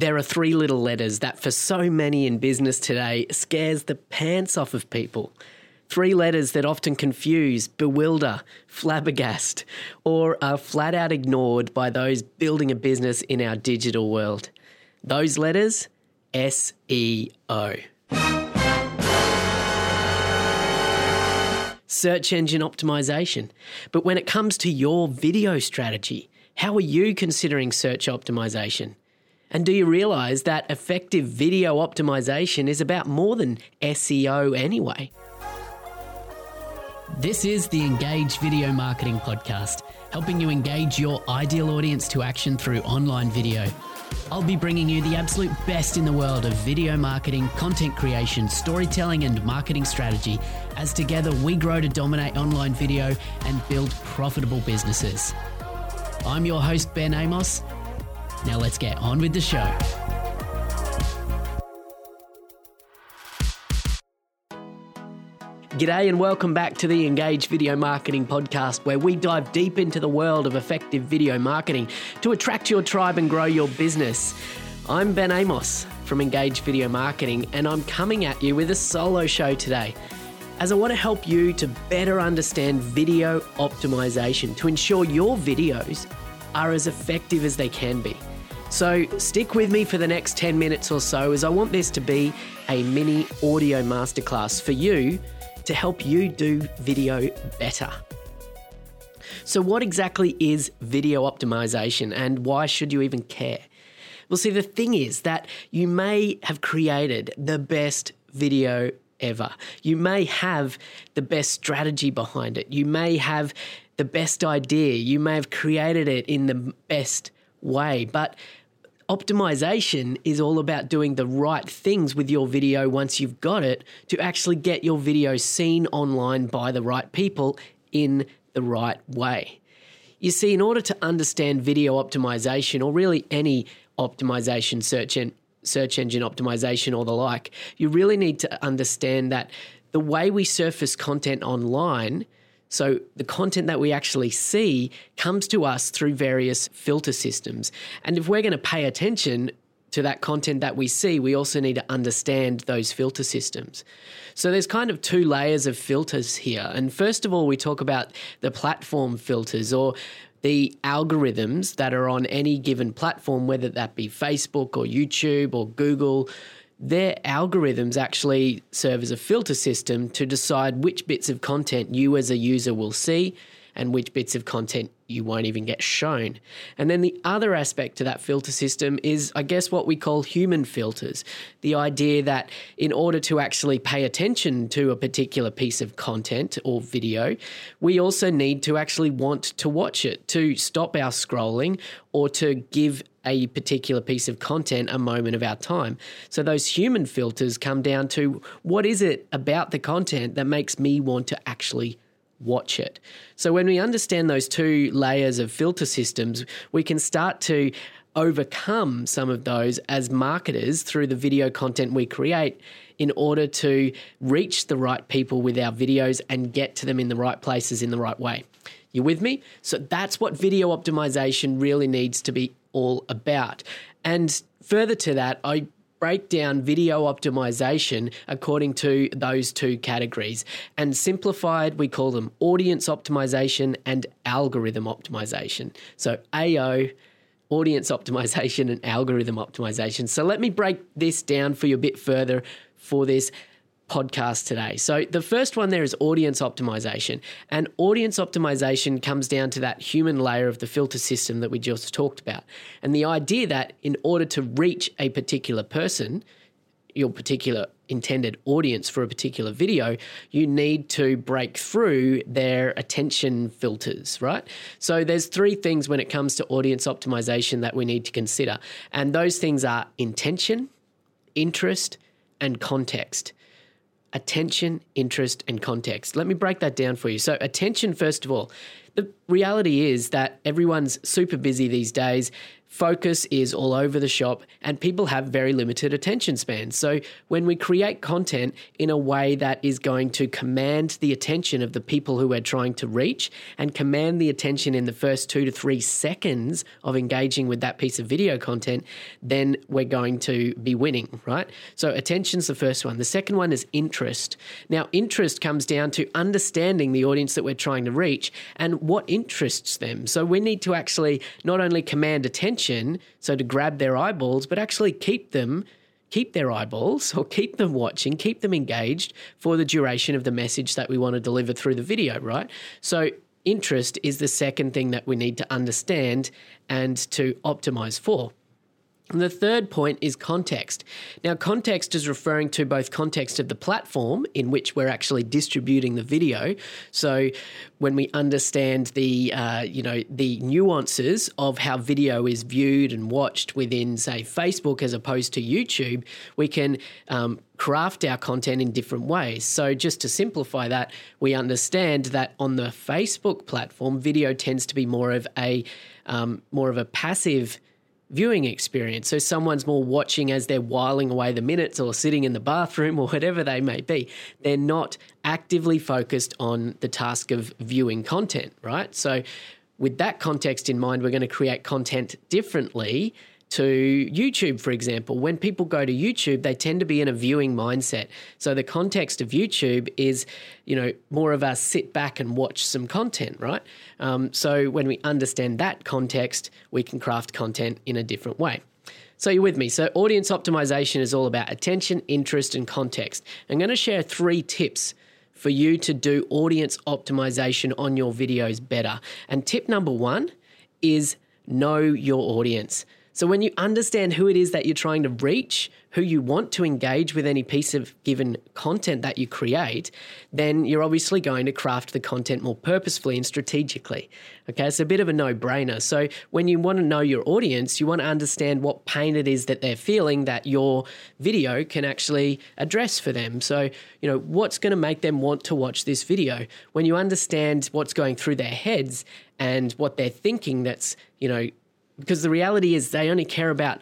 There are three little letters that, for so many in business today, scares the pants off of people. Three letters that often confuse, bewilder, flabbergast, or are flat out ignored by those building a business in our digital world. Those letters SEO. Search engine optimization. But when it comes to your video strategy, how are you considering search optimization? And do you realize that effective video optimization is about more than SEO anyway? This is the Engage Video Marketing Podcast, helping you engage your ideal audience to action through online video. I'll be bringing you the absolute best in the world of video marketing, content creation, storytelling, and marketing strategy as together we grow to dominate online video and build profitable businesses. I'm your host, Ben Amos. Now let's get on with the show. G'day and welcome back to the Engage Video Marketing Podcast, where we dive deep into the world of effective video marketing to attract your tribe and grow your business. I'm Ben Amos from Engage Video Marketing, and I'm coming at you with a solo show today as I want to help you to better understand video optimization to ensure your videos are as effective as they can be. So, stick with me for the next 10 minutes or so as I want this to be a mini audio masterclass for you to help you do video better. So, what exactly is video optimization and why should you even care? Well, see, the thing is that you may have created the best video ever. You may have the best strategy behind it. You may have the best idea. You may have created it in the best way. But optimization is all about doing the right things with your video once you've got it to actually get your video seen online by the right people in the right way. You see, in order to understand video optimization or really any optimization search en- search engine optimization or the like, you really need to understand that the way we surface content online so the content that we actually see comes to us through various filter systems. And if we're going to pay attention to that content that we see, we also need to understand those filter systems. So there's kind of two layers of filters here. And first of all, we talk about the platform filters or the algorithms that are on any given platform, whether that be Facebook or YouTube or Google their algorithms actually serve as a filter system to decide which bits of content you as a user will see and which bits of content you won't even get shown. And then the other aspect to that filter system is, I guess, what we call human filters. The idea that in order to actually pay attention to a particular piece of content or video, we also need to actually want to watch it, to stop our scrolling or to give a particular piece of content a moment of our time. So those human filters come down to what is it about the content that makes me want to actually watch it. So when we understand those two layers of filter systems, we can start to overcome some of those as marketers through the video content we create in order to reach the right people with our videos and get to them in the right places in the right way. You with me? So that's what video optimization really needs to be all about. And further to that, I break down video optimization according to those two categories. And simplified, we call them audience optimization and algorithm optimization. So AO, audience optimization and algorithm optimization. So let me break this down for you a bit further for this podcast today. So, the first one there is audience optimization. And audience optimization comes down to that human layer of the filter system that we just talked about. And the idea that in order to reach a particular person, your particular intended audience for a particular video, you need to break through their attention filters, right? So there's three things when it comes to audience optimization that we need to consider. And those things are intention, interest, and context attention, interest, and context. Let me break that down for you. So, attention, first of all, the reality is that everyone's super busy these days. focus is all over the shop and people have very limited attention spans. So when we create content in a way that is going to command the attention of the people who we're trying to reach and command the attention in the first 2 to 3 seconds of engaging with that piece of video content, then we're going to be winning, right? So attention's the first one. The second one is interest. Now interest comes down to understanding the audience that we're trying to reach and what interests them. So we need to actually not only command attention so to grab their eyeballs, but actually keep them keep their eyeballs or keep them watching, keep them engaged for the duration of the message that we want to deliver through the video, right? So interest is the second thing that we need to understand and to optimize for. The third point is context. Now, context is referring to both context of the platform in which we're actually distributing the video. So, when we understand the uh, you know the nuances of how video is viewed and watched within, say, Facebook as opposed to YouTube, we can um, craft our content in different ways. So, just to simplify that, we understand that on the Facebook platform, video tends to be more of a um, more of a passive viewing experience. So someone's more watching as they're whiling away the minutes or sitting in the bathroom or whatever they may be. They're not actively focused on the task of viewing content, right? So with that context in mind, we're going to create content differently to YouTube, for example. When people go to YouTube, they tend to be in a viewing mindset. So the context of YouTube is, you know, more of a sit back and watch some content, right? Um, so when we understand that context, we can craft content in a different way. So you're with me. So audience optimization is all about attention, interest, and context. I'm going to share three tips for you to do audience optimization on your videos better. And tip number one is know your audience. So when you understand who it is that you're trying to reach, who you want to engage with any piece of given content that you create, then you're obviously going to craft the content more purposefully and strategically. Okay, it's a bit of a no brainer. So when you want to know your audience, you want to understand what pain it is that they're feeling that your video can actually address for them. So, you know, what's going to make them want to watch this video? When you understand what's going through their heads and what they're thinking that's, you know, because the reality is they only care about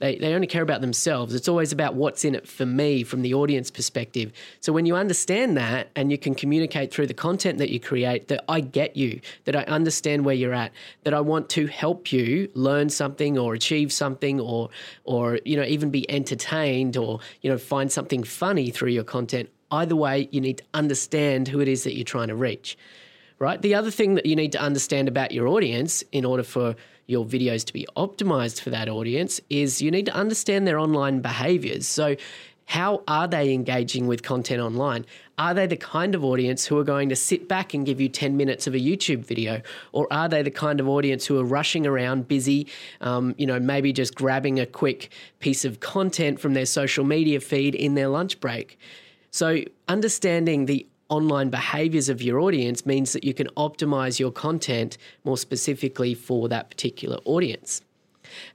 they, they only care about themselves. It's always about what's in it for me from the audience perspective. So when you understand that and you can communicate through the content that you create that I get you, that I understand where you're at, that I want to help you learn something or achieve something or or you know even be entertained or you know find something funny through your content. Either way, you need to understand who it is that you're trying to reach. Right? The other thing that you need to understand about your audience in order for your videos to be optimized for that audience is you need to understand their online behaviors. So, how are they engaging with content online? Are they the kind of audience who are going to sit back and give you 10 minutes of a YouTube video? Or are they the kind of audience who are rushing around busy, um, you know, maybe just grabbing a quick piece of content from their social media feed in their lunch break? So, understanding the online behaviors of your audience means that you can optimize your content more specifically for that particular audience.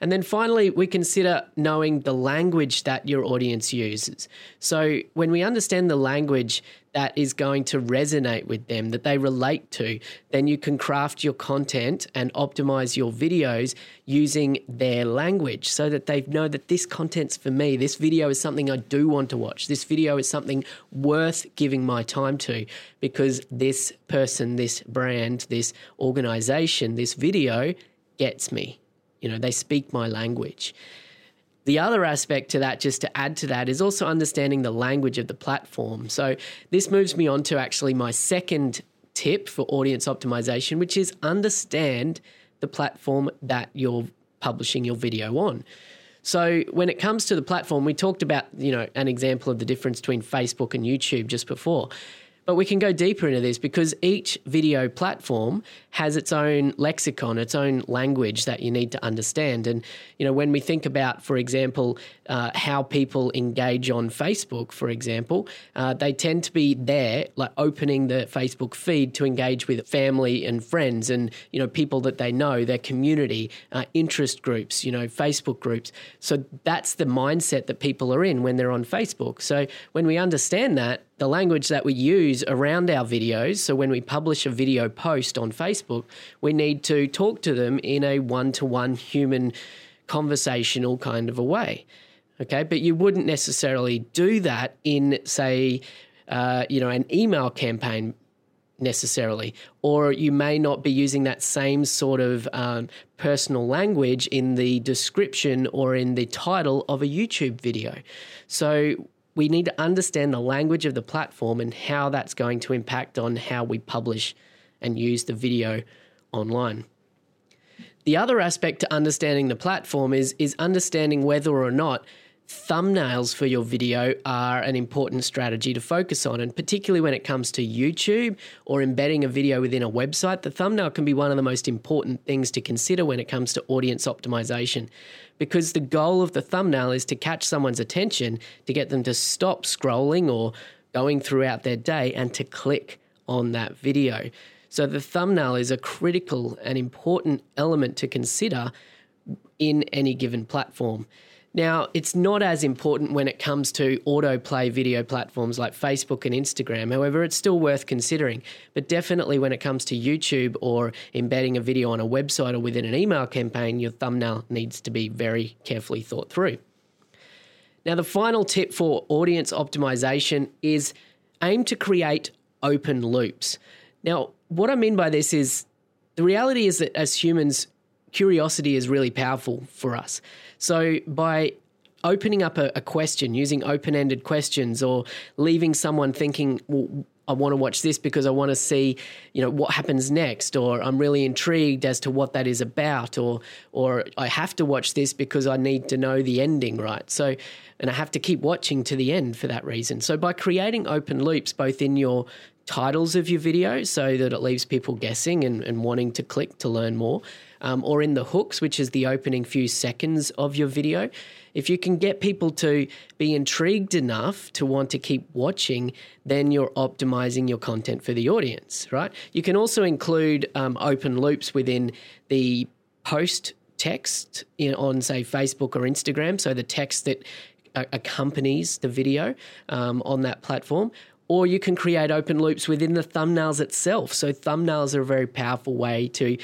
And then finally, we consider knowing the language that your audience uses. So, when we understand the language that is going to resonate with them, that they relate to, then you can craft your content and optimize your videos using their language so that they know that this content's for me. This video is something I do want to watch. This video is something worth giving my time to because this person, this brand, this organization, this video gets me. You know, they speak my language. The other aspect to that, just to add to that, is also understanding the language of the platform. So this moves me on to actually my second tip for audience optimization, which is understand the platform that you're publishing your video on. So when it comes to the platform, we talked about, you know, an example of the difference between Facebook and YouTube just before. But we can go deeper into this because each video platform has its own lexicon, its own language that you need to understand. And, you know, when we think about, for example, uh, how people engage on Facebook, for example, uh, they tend to be there, like opening the Facebook feed to engage with family and friends and, you know, people that they know, their community, uh, interest groups, you know, Facebook groups. So that's the mindset that people are in when they're on Facebook. So when we understand that, the language that we use around our videos. So when we publish a video post on Facebook, we need to talk to them in a one to one human conversational kind of a way. Okay, but you wouldn't necessarily do that in, say, uh, you know, an email campaign necessarily, or you may not be using that same sort of um, personal language in the description or in the title of a YouTube video. So we need to understand the language of the platform and how that's going to impact on how we publish and use the video online. The other aspect to understanding the platform is is understanding whether or not thumbnails for your video are an important strategy to focus on. And particularly when it comes to YouTube or embedding a video within a website, the thumbnail can be one of the most important things to consider when it comes to audience optimization. Because the goal of the thumbnail is to catch someone's attention, to get them to stop scrolling or going throughout their day and to click on that video. So the thumbnail is a critical and important element to consider in any given platform. Now, it's not as important when it comes to autoplay video platforms like Facebook and Instagram. However, it's still worth considering. But definitely when it comes to YouTube or embedding a video on a website or within an email campaign, your thumbnail needs to be very carefully thought through. Now, the final tip for audience optimization is aim to create open loops. Now, what I mean by this is the reality is that as humans, curiosity is really powerful for us. So by opening up a, a question, using open ended questions, or leaving someone thinking, well, I want to watch this because I want to see, you know, what happens next, or I'm really intrigued as to what that is about, or or I have to watch this because I need to know the ending, right? So, and I have to keep watching to the end for that reason. So, by creating open loops both in your titles of your video, so that it leaves people guessing and, and wanting to click to learn more, um, or in the hooks, which is the opening few seconds of your video. If you can get people to be intrigued enough to want to keep watching, then you're optimizing your content for the audience, right? You can also include um, open loops within the post text in, on, say, Facebook or Instagram. So the text that accompanies the video um, on that platform, or you can create open loops within the thumbnails itself. So thumbnails are a very powerful way to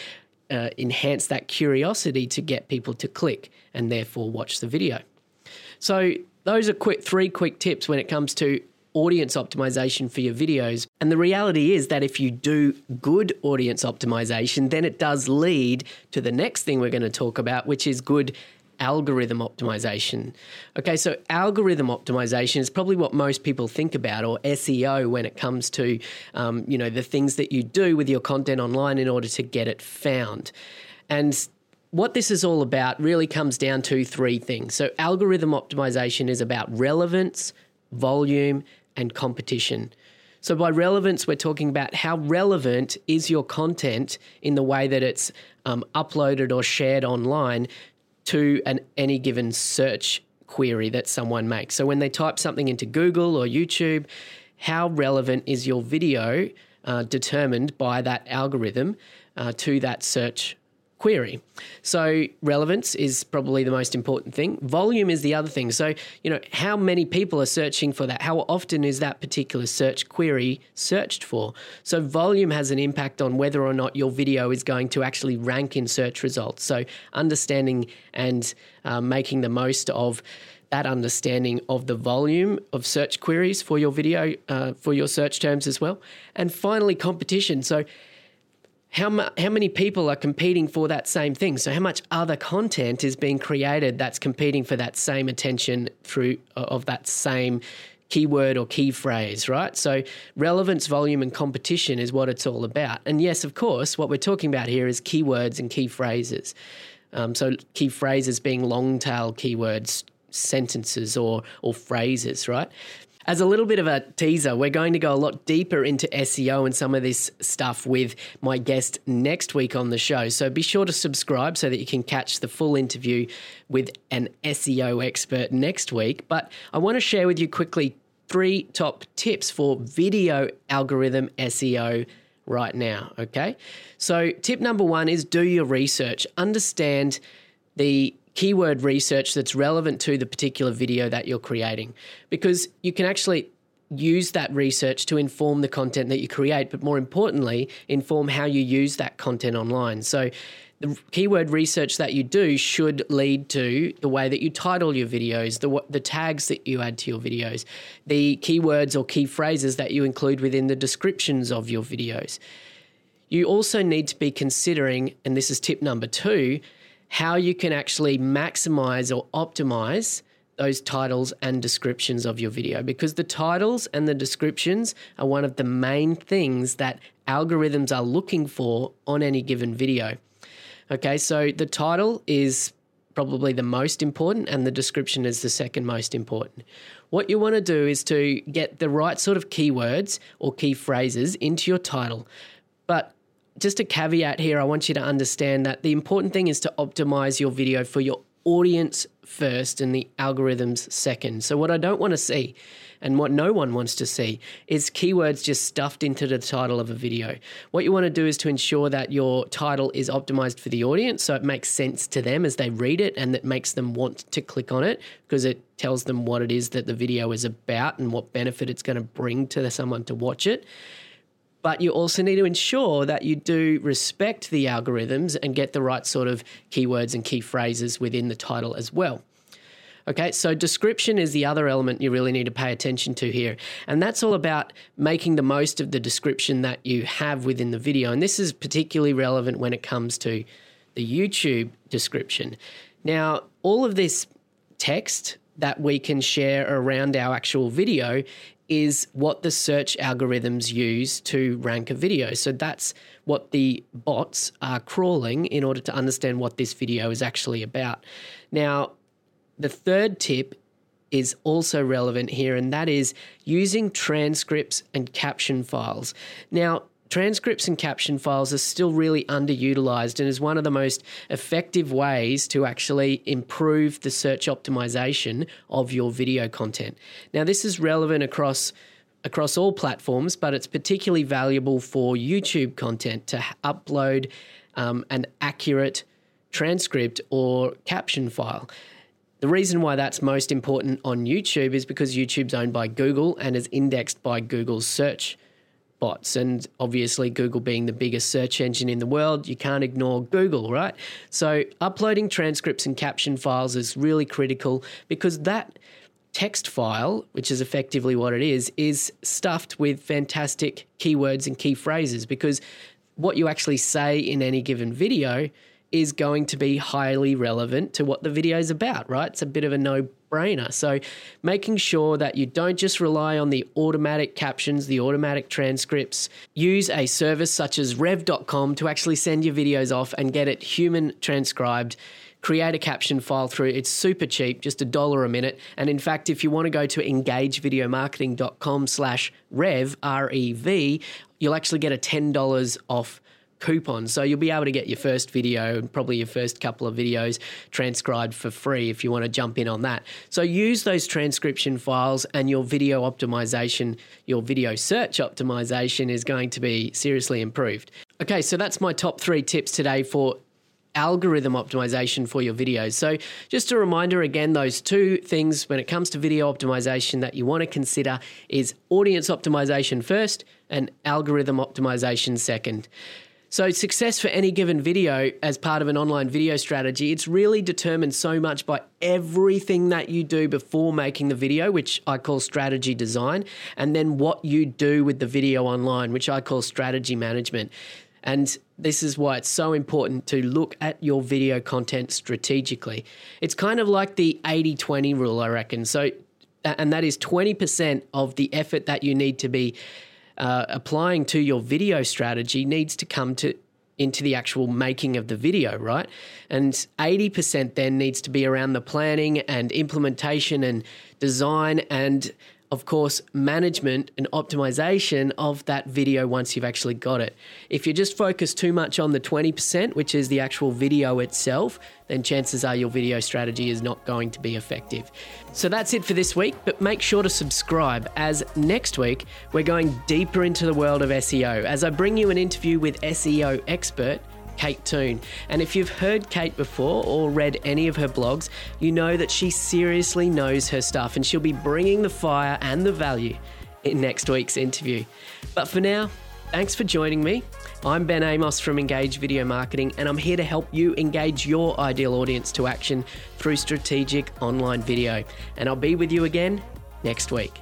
uh, enhance that curiosity to get people to click and therefore watch the video. So those are quick three quick tips when it comes to audience optimization for your videos. And the reality is that if you do good audience optimization, then it does lead to the next thing we're going to talk about, which is good algorithm optimization. Okay, so algorithm optimization is probably what most people think about, or SEO, when it comes to um, you know the things that you do with your content online in order to get it found. And what this is all about really comes down to three things. So algorithm optimization is about relevance, volume, and competition. So, by relevance, we're talking about how relevant is your content in the way that it's um, uploaded or shared online to an any given search query that someone makes. So when they type something into Google or YouTube, how relevant is your video uh, determined by that algorithm uh, to that search query. So relevance is probably the most important thing. Volume is the other thing. So, you know, how many people are searching for that? How often is that particular search query searched for? So volume has an impact on whether or not your video is going to actually rank in search results. So understanding and uh, making the most of that understanding of the volume of search queries for your video, uh, for your search terms as well. And finally, competition. So how, mu- how many people are competing for that same thing? So, how much other content is being created that's competing for that same attention through of that same keyword or key phrase, right? So, relevance, volume, and competition is what it's all about. And yes, of course, what we're talking about here is keywords and key phrases. Um, so, key phrases being long tail keywords, sentences, or or phrases, right? As a little bit of a teaser, we're going to go a lot deeper into SEO and some of this stuff with my guest next week on the show. So be sure to subscribe so that you can catch the full interview with an SEO expert next week. But I want to share with you quickly three top tips for video algorithm SEO right now. Okay. So, tip number one is do your research, understand the keyword research that's relevant to the particular video that you're creating because you can actually use that research to inform the content that you create, but more importantly, inform how you use that content online. So, the keyword research that you do should lead to the way that you title your videos, the the tags that you add to your videos, the keywords or key phrases that you include within the descriptions of your videos. You also need to be considering, and this is tip number two, how you can actually maximize or optimize those titles and descriptions of your video because the titles and the descriptions are one of the main things that algorithms are looking for on any given video. Okay, so the title is probably the most important and the description is the second most important. What you want to do is to get the right sort of keywords or key phrases into your title. But just a caveat here, I want you to understand that the important thing is to optimize your video for your audience first and the algorithms second. So, what I don't want to see and what no one wants to see is keywords just stuffed into the title of a video. What you want to do is to ensure that your title is optimized for the audience so it makes sense to them as they read it and that makes them want to click on it because it tells them what it is that the video is about and what benefit it's going to bring to someone to watch it but you also need to ensure that you do respect the algorithms and get the right sort of keywords and key phrases within the title as well. Okay, so description is the other element you really need to pay attention to here. And that's all about making the most of the description that you have within the video. And this is particularly relevant when it comes to the YouTube description. Now, all of this text that we can share around our actual video is what the search algorithms use to rank a video. So that's what the bots are crawling in order to understand what this video is actually about. Now, the third tip is also relevant here, and that is using transcripts and caption files. Now, transcripts and caption files are still really underutilized and is one of the most effective ways to actually improve the search optimization of your video content. Now, this is relevant across across all platforms, but it's particularly valuable for YouTube content to upload um, an accurate transcript or caption file. The reason why that's most important on YouTube is because YouTube's owned by Google and is indexed by Google's search bots. And obviously, Google being the biggest search engine in the world, you can't ignore Google, right? So, uploading transcripts and caption files is really critical because that text file, which is effectively what it is, is stuffed with fantastic keywords and key phrases because what you actually say in any given video is going to be highly relevant to what the video is about, right? It's a bit of a no brainer. So, making sure that you don't just rely on the automatic captions, the automatic transcripts, use a service such as rev.com to actually send your videos off and get it human transcribed create a caption file through. It's super cheap, just a dollar a minute. And in fact, if you want to go to engagevideomarketing.com slash rev, R-E-V, you'll actually get a $10 off coupon. So you'll be able to get your first video and probably your first couple of videos transcribed for free if you want to jump in on that. So use those transcription files and your video optimization, your video search optimization is going to be seriously improved. Okay, so that's my top three tips today for algorithm optimization for your videos. So, just a reminder again, those two things when it comes to video optimization that you want to consider is audience optimization first and algorithm optimization second. So, success for any given video as part of an online video strategy, it's really determined so much by everything that you do before making the video, which I call strategy design, and then what you do with the video online, which I call strategy management. And this is why it's so important to look at your video content strategically. It's kind of like the 80 20 rule, I reckon. So, and that is 20% of the effort that you need to be uh, applying to your video strategy needs to come to into the actual making of the video, right? And 80% then needs to be around the planning and implementation and design and of course, management and optimization of that video once you've actually got it. If you just focus too much on the 20%, which is the actual video itself, then chances are your video strategy is not going to be effective. So that's it for this week, but make sure to subscribe as next week we're going deeper into the world of SEO as I bring you an interview with SEO expert Kate Toon. And if you've heard Kate before or read any of her blogs, you know that she seriously knows her stuff and she'll be bringing the fire and the value in next week's interview. But for now, thanks for joining me. I'm Ben Amos from Engage Video Marketing, and I'm here to help you engage your ideal audience to action through strategic online video. And I'll be with you again next week.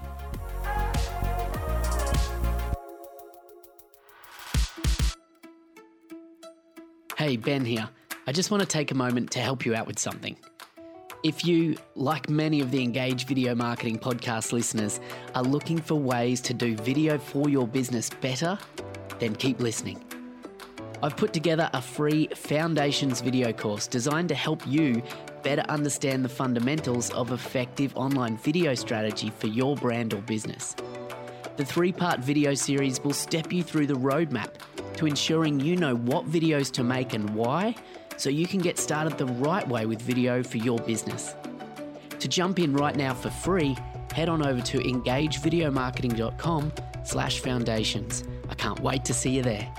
Hey, Ben here. I just want to take a moment to help you out with something. If you, like many of the Engage Video Marketing podcast listeners, are looking for ways to do video for your business better, then keep listening. I've put together a free Foundations video course designed to help you better understand the fundamentals of effective online video strategy for your brand or business. The three part video series will step you through the roadmap to ensuring you know what videos to make and why so you can get started the right way with video for your business. To jump in right now for free, head on over to engagevideomarketing.com slash foundations. I can't wait to see you there.